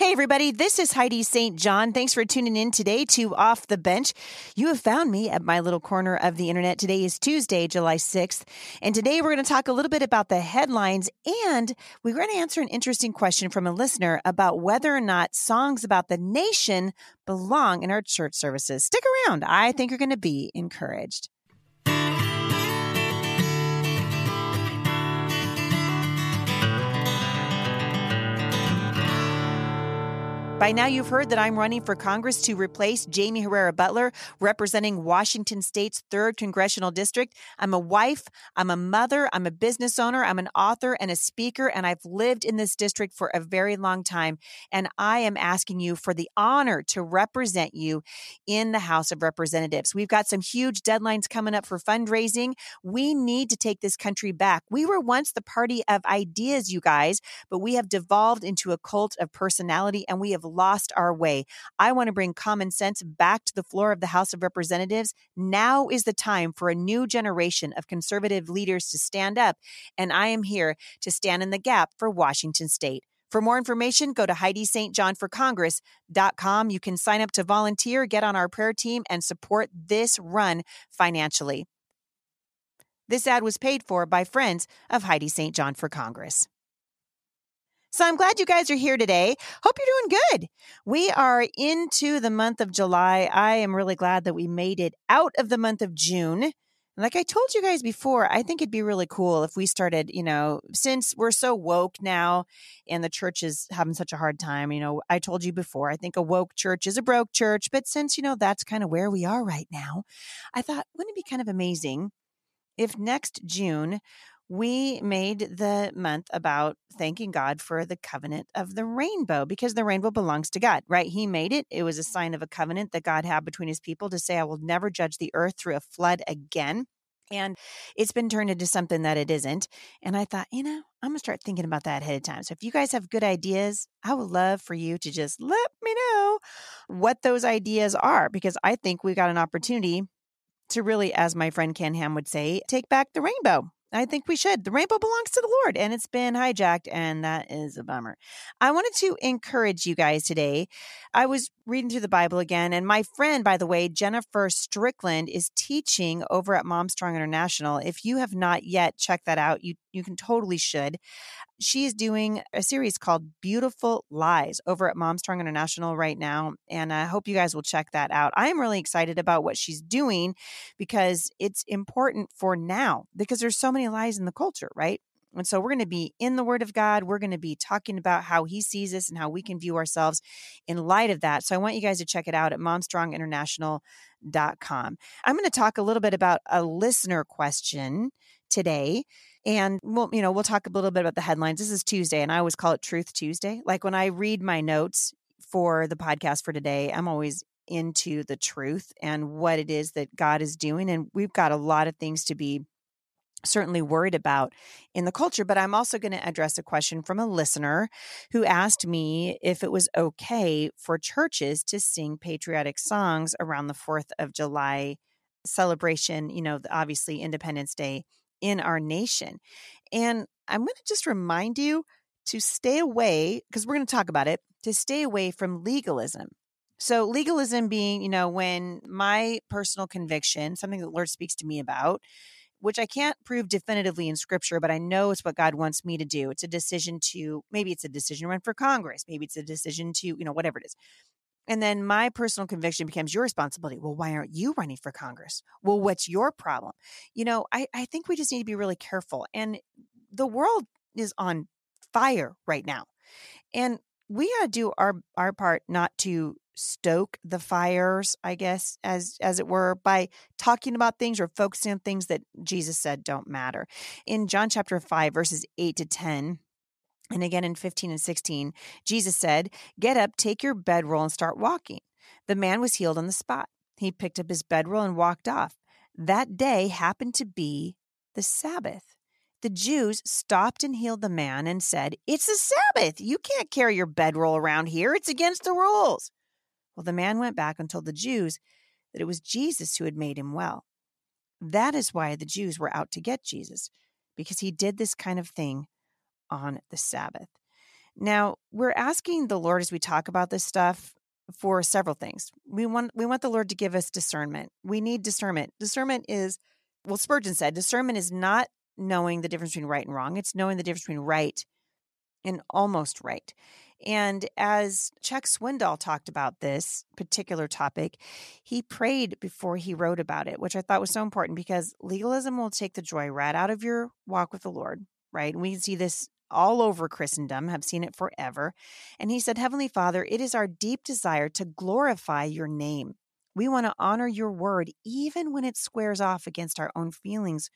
Hey, everybody, this is Heidi St. John. Thanks for tuning in today to Off the Bench. You have found me at my little corner of the internet. Today is Tuesday, July 6th. And today we're going to talk a little bit about the headlines and we're going to answer an interesting question from a listener about whether or not songs about the nation belong in our church services. Stick around. I think you're going to be encouraged. By now, you've heard that I'm running for Congress to replace Jaime Herrera Beutler, representing Washington State's 3rd Congressional District. I'm a wife, I'm a mother, I'm a business owner, I'm an author and a speaker, and I've lived in this district for a very long time. And I am asking you for the honor to represent you in the House of Representatives. We've got some huge deadlines coming up for fundraising. We need to take this country back. We were once the party of ideas, you guys, but we have devolved into a cult of personality and we have lost our way. I want to bring common sense back to the floor of the House of Representatives. Now is the time for a new generation of conservative leaders to stand up, and I am here to stand in the gap for Washington State. For more information, go to HeidiSt.JohnForCongress.com. You can sign up to volunteer, get on our prayer team, and support this run financially. This ad was paid for by friends of Heidi St. John for Congress. So I'm glad you guys are here today. Hope you're doing good. We are into the month of July. I am really glad that we made it out of the month of June. Like I told you guys before, I think it'd be really cool if we started, you know, since we're so woke now and the church is having such a hard time. You know, I told you before, I think a woke church is a broke church. But since, you know, that's kind of where we are right now, I thought, wouldn't it be kind of amazing if next June we made the month about thanking God for the covenant of the rainbow because the rainbow belongs to God, right? He made it. It was a sign of a covenant that God had between his people to say, I will never judge the earth through a flood again. And it's been turned into something that it isn't. And I thought, you know, I'm going to start thinking about that ahead of time. So if you guys have good ideas, I would love for you to just let me know what those ideas are because I think we've got an opportunity to really, as my friend Ken Ham would say, take back the rainbow. I think we should. The rainbow belongs to the Lord and it's been hijacked, and that is a bummer. I wanted to encourage you guys today. I was reading through the Bible again, and my friend, by the way, Jennifer Strickland, is teaching over at Mom Strong International. If you have not yet checked that out, you you can totally should. She is doing a series called Beautiful Lies over at Momstrong International right now. And I hope you guys will check that out. I'm really excited about what she's doing because it's important for now because there's so many lies in the culture, right? And so we're going to be in the Word of God. We're going to be talking about how He sees us and how we can view ourselves in light of that. So I want you guys to check it out at momstronginternational.com. I'm going to talk a little bit about a listener question today. And we'll, you know, we'll talk a little bit about the headlines. This is Tuesday, and I always call it Truth Tuesday. Like when I read my notes for the podcast for today, I'm always into the truth and what it is that God is doing. And we've got a lot of things to be certainly worried about in the culture. But I'm also going to address a question from a listener who asked me if it was okay for churches to sing patriotic songs around the 4th of July celebration, you know, obviously Independence Day in our nation. And I'm going to just remind you to stay away, because we're going to talk about it, to stay away from legalism. So, legalism being, you know, when my personal conviction, something that the Lord speaks to me about, which I can't prove definitively in scripture, but I know it's what God wants me to do. It's a decision to, maybe it's a decision to run for Congress, maybe it's a decision to, you know, whatever it is. And then my personal conviction becomes your responsibility. Well, why aren't you running for Congress? Well, what's your problem? You know, I, I think we just need to be really careful. And the world is on fire right now. And we got to do our, our part not to stoke the fires, I guess, as as it were, by talking about things or focusing on things that Jesus said don't matter. In John chapter 5, verses 8 to 10, and again in 15 and 16, Jesus said, Get up, take your bedroll, and start walking. The man was healed on the spot. He picked up his bedroll and walked off. That day happened to be the Sabbath. The Jews stopped and healed the man and said, It's the Sabbath. You can't carry your bedroll around here. It's against the rules. Well, the man went back and told the Jews that it was Jesus who had made him well. That is why the Jews were out to get Jesus, because he did this kind of thing on the Sabbath. Now, we're asking the Lord as we talk about this stuff for several things. We want we want the Lord to give us discernment. We need discernment. Discernment is well Spurgeon said, discernment is not knowing the difference between right and wrong. It's knowing the difference between right and almost right. And as Chuck Swindoll talked about this particular topic, he prayed before he wrote about it, which I thought was so important because legalism will take the joy right out of your walk with the Lord, right? And we see this all over Christendom, have seen it forever. And he said, Heavenly Father, it is our deep desire to glorify your name. We want to honor your word, even when it squares off against our own feelings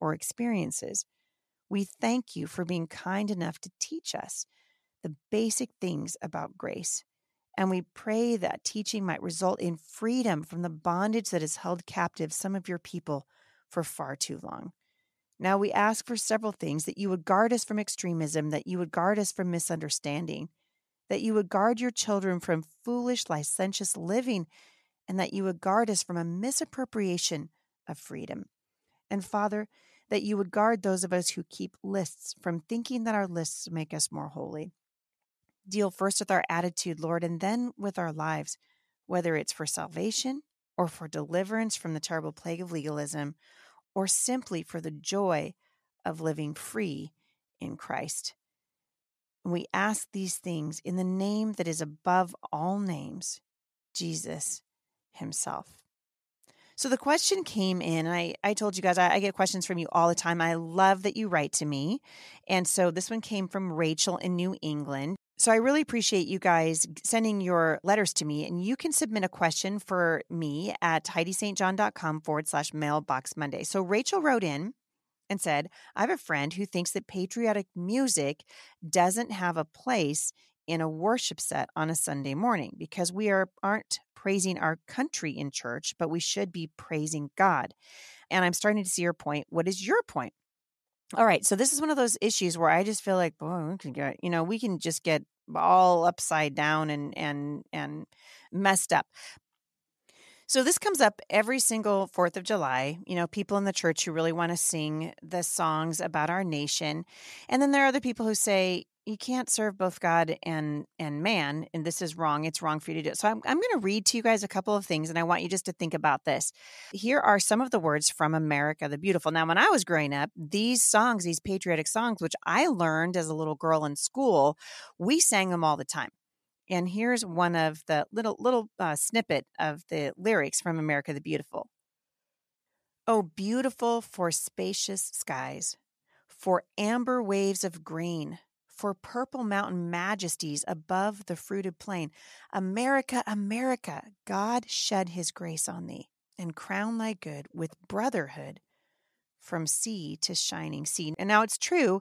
or experiences. We thank you for being kind enough to teach us the basic things about grace. And we pray that teaching might result in freedom from the bondage that has held captive some of your people for far too long. Now we ask for several things that you would guard us from extremism, that you would guard us from misunderstanding, that you would guard your children from foolish, licentious living, and that you would guard us from a misappropriation of freedom. And Father, that you would guard those of us who keep lists from thinking that our lists make us more holy deal first with our attitude, Lord, and then with our lives, whether it's for salvation or for deliverance from the terrible plague of legalism, or simply for the joy of living free in Christ. we ask these things in the name that is above all names, Jesus Himself. So the question came in, and I, I told you guys I, I, get questions from you all the time. I love that you write to me. And so this one came from Rachel in New England. So I really appreciate you guys sending your letters to me. And you can submit a question for me at HeidiSt.John.com forward slash mailbox Monday. So Rachel wrote in and said, I have a friend who thinks that patriotic music doesn't have a place in a worship set on a Sunday morning because we are, aren't praising our country in church, but we should be praising God. And I'm starting to see your point. What is your point? All right. So this is one of those issues where I just feel like, boy, we can get, you know, we can just get all upside down and and and messed up. So this comes up every single 4th of July. You know, people in the church who really want to sing the songs about our nation. And then there are other people who say, you can't serve both God and and man, and this is wrong. It's wrong for you to do it. So I'm I'm going to read to you guys a couple of things, and I want you just to think about this. Here are some of the words from America the Beautiful. Now, when I was growing up, these songs, these patriotic songs, which I learned as a little girl in school, we sang them all the time. And here's one of the little little uh, snippet of the lyrics from America the Beautiful. Oh, beautiful for spacious skies, for amber waves of green for purple mountain majesties above the fruited plain. America, America, God shed his grace on thee and crown thy good with brotherhood from sea to shining sea. And now it's true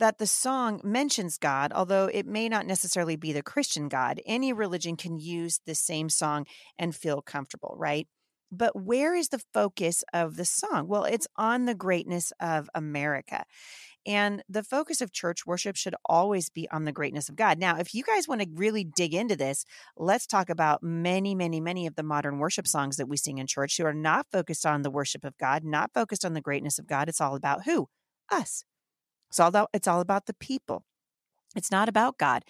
that the song mentions God, although it may not necessarily be the Christian God. Any religion can use the same song and feel comfortable, right? But where is the focus of the song? Well, it's mm. on the greatness of America. And the focus of church worship should always be on the greatness of God. Now, if you guys want to really dig into this, let's talk about many, many, many of the modern worship songs that we sing in church who are not focused on the worship of God, not focused on the greatness of God. It's all about who? Us. It's all about, it's all about the people. It's not about God.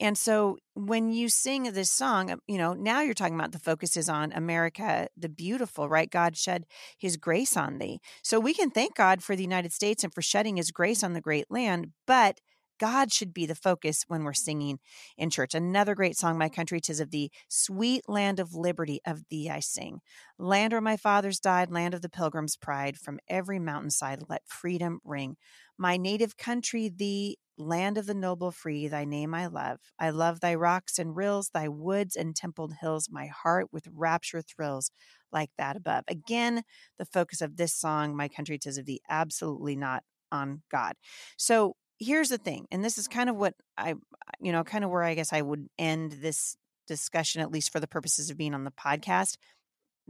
And so when you sing this song, um, you know, now you're talking about the focus is on America, the beautiful, right? God shed his grace on thee. So we can thank God for the United States and for shedding his grace on the great land, but God should be the focus when we're singing in church. Another great song, My Country Tis of Thee, Sweet Land of Liberty, of Thee I sing. Land where my fathers died, land of the pilgrim's pride, from every mountainside let freedom ring. My native country, Thee, land of the noble free, thy name I love. I love thy rocks and rills, thy woods and templed hills. My heart with rapture thrills like that above. Again, the focus of this song, My Country Tis of Thee, absolutely not on God. So here's the thing, and this is kind of what I, you know, kind of where I guess I would end this discussion, at least for the purposes of being on the podcast.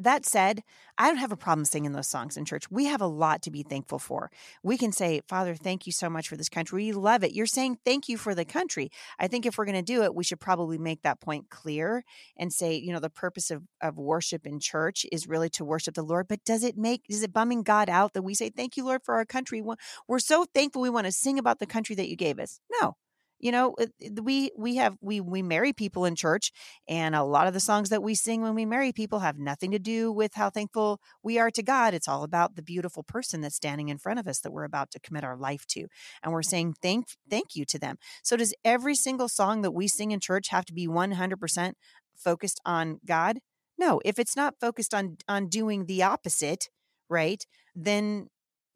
That said, I don't have a problem singing those songs in church. We have a lot to be thankful for. We can say, Father, thank you so much for this country. We love it. You're saying thank you for the country. I think if we're going to do it, we should probably make that point clear and say, you know, the purpose of, of worship in church is really to worship the Lord. But does it make, is it bumming God out that we say, thank you, Lord, for our country? We're so thankful we want to sing about the country that you gave us? No. You know we we have we we marry people in church and a lot of the songs that we sing when we marry people have nothing to do with how thankful we are to god. It's all about the beautiful person that's standing in front of us that we're about to commit our life to and we're saying thank thank you to them. So does every single song that we sing in church have to be 100% focused on god? No. If it's not focused on on doing the opposite right then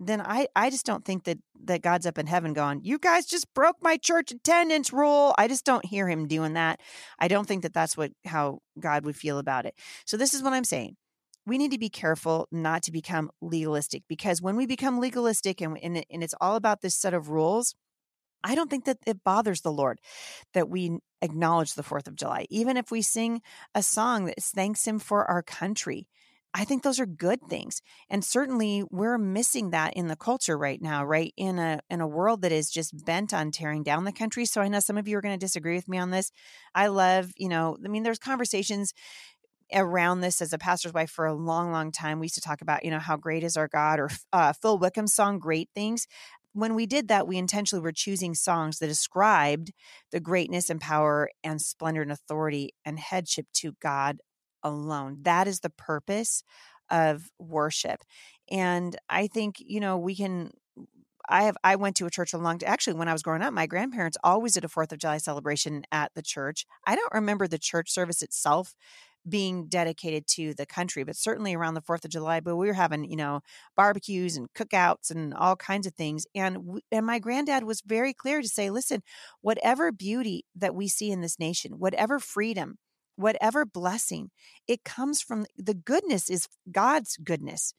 then I, I just don't think that that God's up in heaven going, you guys just broke my church attendance rule. I just don't hear him doing that. I don't think that that's what how God would feel about it. So this is what I'm saying. We need to be careful not to become legalistic because when we become legalistic and, and, and it's all about this set of rules, I don't think that it bothers the Lord that we acknowledge the 4th of July. Even if we sing a song that thanks him for our country, I think those are good things. And certainly we're missing that in the culture right now, right? In a in a world that is just bent on tearing down the country. So I know some of you are going to disagree with me on this. I love, you know, I mean there's conversations around this as a pastor's wife for a long long time. We used to talk about, you know, how great is our God or uh, Phil Wickham's song Great Things when we did that, we intentionally were choosing songs that described the greatness and power and splendor and authority and headship to God alone. That is the purpose of worship. And I think, you know, we can I have I went to a church a long time. Actually, when I was growing up, my grandparents always did a Fourth of July celebration at the church. I don't remember the church service itself being dedicated to the country, but certainly around the Fourth of July. But we were having, you know, barbecues and cookouts and all kinds of things. And and my granddad was very clear to say, listen, whatever beauty that we see in this nation, whatever freedom whatever blessing, it comes from the goodness is God's goodness.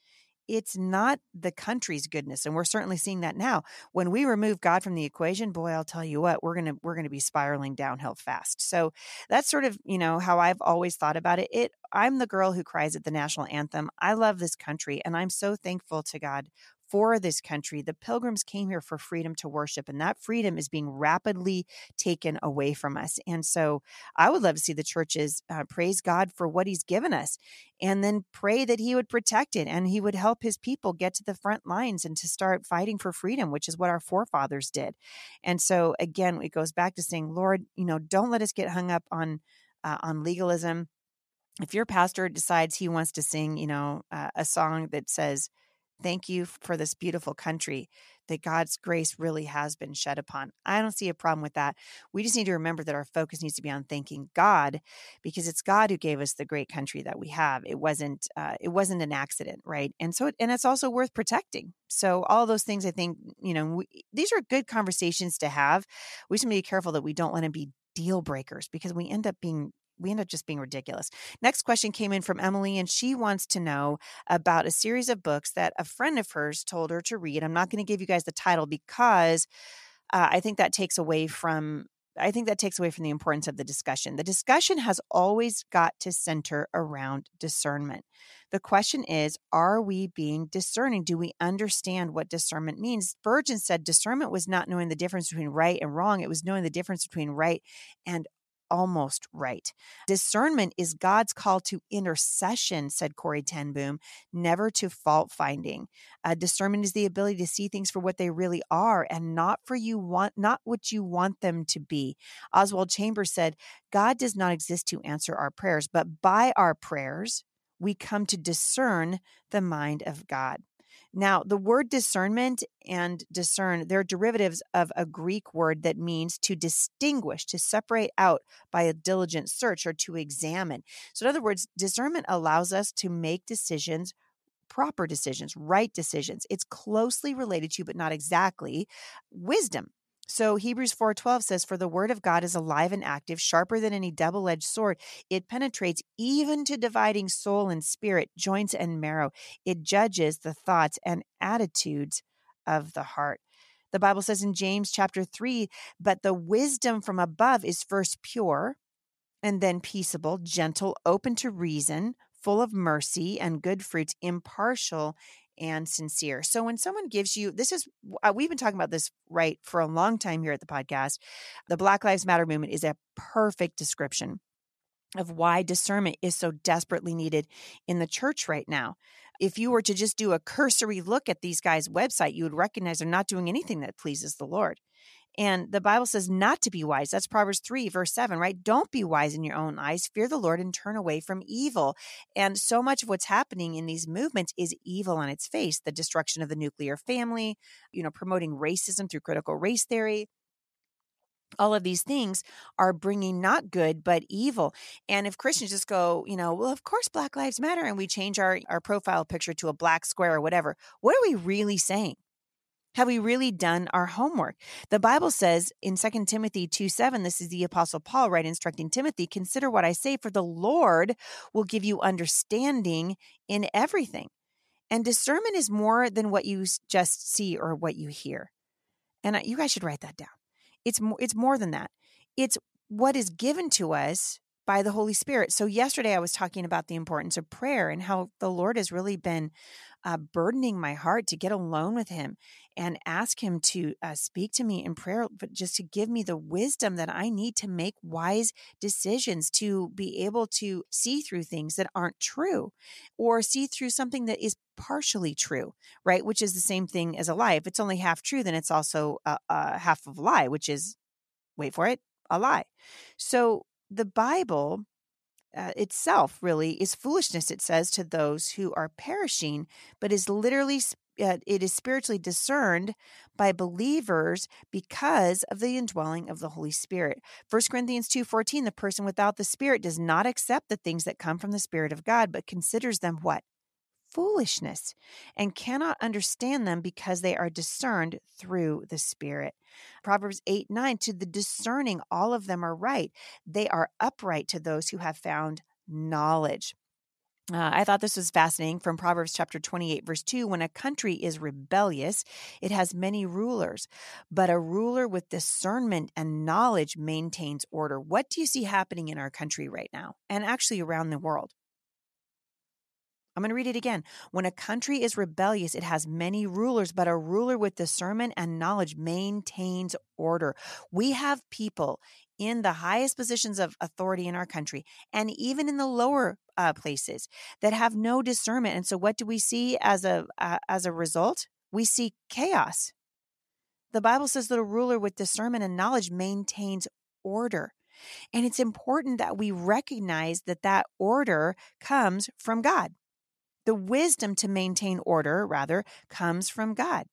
It's not the country's goodness. And we're certainly seeing that now. When we remove God from the equation, boy, I'll tell you what, we're gonna we're gonna be spiraling downhill fast. So that's sort of, you know, how I've always thought about it. It I'm the girl who cries at the national anthem. I love this country and I'm so thankful to God for this country. The pilgrims came here for freedom to worship, and that freedom is being rapidly taken away from us. And so I would love to see the churches uh, praise God for what He's given us and then pray that He would protect it and He would help His people get to the front lines and to start fighting for freedom, which is what our forefathers did. And so, again, it goes back to saying, Lord, you know, don't let us get hung up on. Uh, on legalism, if your pastor decides he wants to sing, you know, uh, a song that says, Thank you for this beautiful country that God's grace really has been shed upon. I don't see a problem with that. We just need to remember that our focus needs to be on thanking God because it's God who gave us the great country that we have. It wasn't uh, it wasn't an accident, right? And so it, and it's also worth protecting. So all those things I think, you know, we, these are good conversations to have. We to be careful that we don't let them be deal breakers because we end up being we end up just being ridiculous. Next question came in from Emily, and she wants to know about a series of books that a friend of hers told her to read. I'm not going to give you guys the title because uh, I think that takes away from. I think that takes away from the importance of the discussion. The discussion has always got to center around discernment. The question is, are we being discerning? Do we understand what discernment means? Spurgeon said discernment was not knowing the difference between right and wrong, it was knowing the difference between right and almost right. Discernment is God's call to intercession, said Corrie ten Boom, never to fault finding. Uh, discernment is the ability to see things for what they really are and not for you want not what you want them to be. Oswald Chambers said, God does not exist to answer our prayers, but by our prayers we come to discern the mind of God. Now, the word discernment and discern, they're derivatives of a Greek word that means to distinguish, to separate out by a diligent search or to examine. So, in other words, discernment allows us to make decisions proper decisions, right decisions. It's closely related to, but not exactly, wisdom. So Hebrews 4:12 says for the word of God is alive and active, sharper than any double-edged sword. It penetrates even to dividing soul and spirit, joints and marrow. It judges the thoughts and attitudes of the heart. The Bible says in James chapter 3, but the wisdom from above is first pure and then peaceable, gentle, open to reason, full of mercy and good fruits, impartial and sincere. So when someone gives you this is uh, we've been talking about this right for a long time here at the podcast. The Black Lives Matter movement is a perfect description of why discernment is so desperately needed in the church right now. If you were to just do a cursory look at these guys' website, you would recognize they're not doing anything that pleases the Lord. And the Bible says not to be wise. That's Proverbs 3, verse 7, right? Don't be wise in your own eyes. Fear the Lord and turn away from evil. And so much of what's happening in these movements is evil on its face the destruction of the nuclear family, you know, promoting racism through critical race theory, all of these things are bringing not good but evil and if christians just go you know well of course black lives matter and we change our our profile picture to a black square or whatever what are we really saying have we really done our homework? The Bible says in 2 Timothy 2 7, this is the Apostle Paul, right, instructing Timothy, consider what I say, for the Lord will give you understanding in everything. And discernment is more than what you just see or what you hear. And you guys should write that down. It's more, it's more than that. It's what is given to us by the Holy Spirit. So yesterday I was talking about the importance of prayer and how the Lord has really been uh, burdening my heart to get alone with Him and ask Him to uh, speak to me in prayer, but just to give me the wisdom that I need to make wise decisions, to be able to see through things that aren't true or see through something that is partially true, right? Which is the same thing as a lie. If it's only half true, then it's also a, a half of a lie, which is, wait for it, a lie. So the Bible uh, itself really is foolishness, it says, to those who are perishing, but is literally, uh, it is spiritually discerned by believers because of the indwelling of the Holy Spirit. 1 Corinthians 2.14, the person without the Spirit does not accept the things that come from the Spirit of God, but considers them what? Foolishness and cannot understand them because they are discerned through the Spirit. Proverbs 8 9, to the discerning, all of them are right. They are upright to those who have found knowledge. Uh, I thought this was fascinating from Proverbs chapter 28, verse 2. When a country is rebellious, it has many rulers, but a ruler with discernment and knowledge maintains order. What do you see happening in our country right now and actually around the world? I'm going to read it again. When a country is rebellious, it has many rulers, but a ruler with discernment and knowledge maintains order. We have people in the highest positions of authority in our country and even in the lower uh, places that have no discernment. And so, what do we see as a uh, as a result? We see chaos. The Bible says that a ruler with discernment and knowledge maintains order. And it's important that we recognize that that order comes from God. The wisdom to maintain order, rather, comes from God.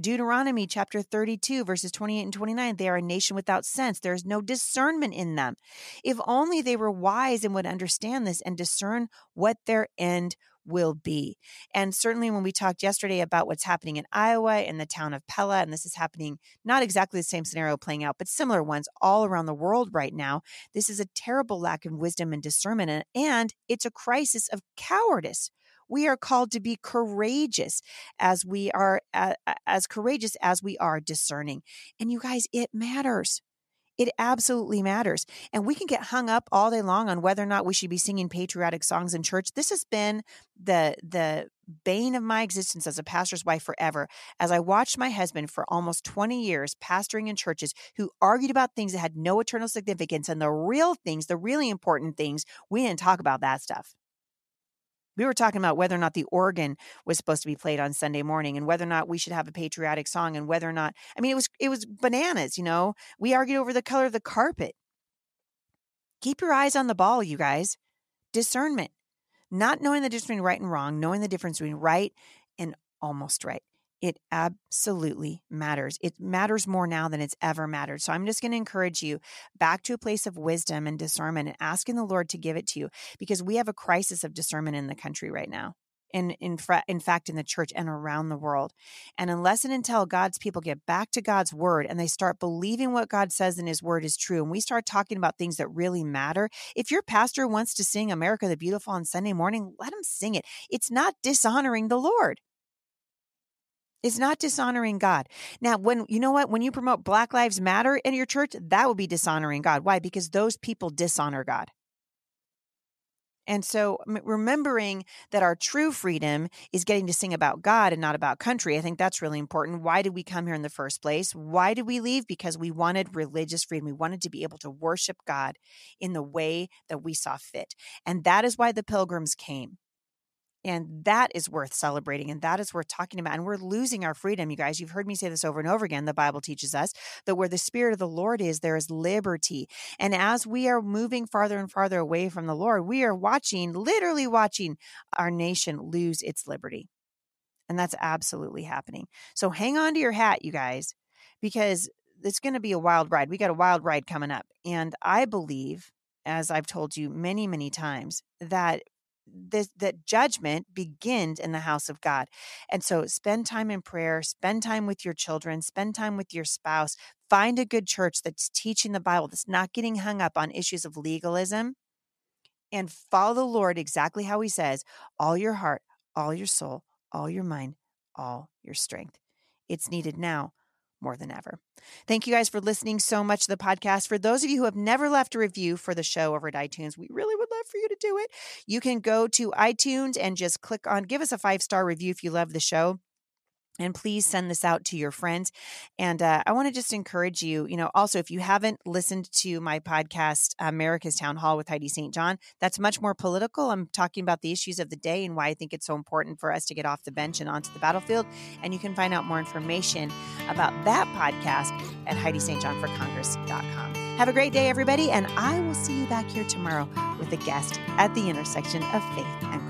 Deuteronomy chapter 32, verses 28 and 29 they are a nation without sense. There is no discernment in them. If only they were wise and would understand this and discern what their end will be. And certainly when we talked yesterday about what's happening in Iowa in the town of Pella, and this is happening not exactly the same scenario playing out, but similar ones all around the world right now, this is a terrible lack of wisdom and discernment. And it's a crisis of cowardice. We are called to be courageous as we are as courageous as we are discerning. And you guys, it matters. It absolutely matters. And we can get hung up all day long on whether or not we should be singing patriotic songs in church. This has been the the bane of my existence as a pastor's wife forever. As I watched my husband for almost 20 years pastoring in churches who argued about things that had no eternal significance and the real things, the really important things, we didn't talk about that stuff we were talking about whether or not the organ was supposed to be played on Sunday morning and whether or not we should have a patriotic song and whether or not I mean it was it was bananas, you know. We argued over the color of the carpet. Keep your eyes on the ball, you guys. Discernment. Not knowing the difference between right and wrong, knowing the difference between right and almost right. It absolutely matters. It matters more now than it's ever mattered. So I'm just going to encourage you back to a place of wisdom and discernment and asking the Lord to give it to you because we have a crisis of discernment in the country right now. In, in, in fact, in the church and around the world. And unless and until God's people get back to God's word and they start believing what God says in his word is true, and we start talking about things that really matter, if your pastor wants to sing America the Beautiful on Sunday morning, let him sing it. It's not dishonoring the Lord. It's not dishonoring God. Now, when you know what, when you promote Black Lives Matter in your church, that would be dishonoring God. Why? Because those people dishonor God. And so remembering that our true freedom is getting to sing about God and not about country, I think that's really important. Why did we come here in the first place? Why did we leave? Because we wanted religious freedom. We wanted to be able to worship God in the way that we saw fit. And that is why the pilgrims came. And that is worth celebrating and that is worth talking about. And we're losing our freedom, you guys. You've heard me say this over and over again. The Bible teaches us that where the Spirit of the Lord is, there is liberty. And as we are moving farther and farther away from the Lord, we are watching, literally watching our nation lose its liberty. And that's absolutely happening. So hang on to your hat, you guys, because it's going to be a wild ride. We got a wild ride coming up. And I believe, as I've told you many, many times, that this, that judgment begins in the house of God. And so spend time in prayer, spend time with your children, spend time with your spouse, find a good church that's teaching the Bible, that's not getting hung up on issues of legalism, and follow the Lord exactly how he says, all your heart, all your soul, all your mind, all your strength. It's needed now more than ever. Thank you guys for listening so much to the podcast. For those of you who have never left a review for the show over at iTunes, we really would love for you to do it. You can go to iTunes and just click on give us a five star review if you love the show and please send this out to your friends and uh, i want to just encourage you you know also if you haven't listened to my podcast america's town hall with heidi st john that's much more political. I'm talking about the issues of the day and why i think it's so important for us to get off the bench and onto the battlefield and you can find out more information about that podcast at heidistjohnforcongress.com have a great day everybody and i will see you back here tomorrow with a guest at the intersection of faith and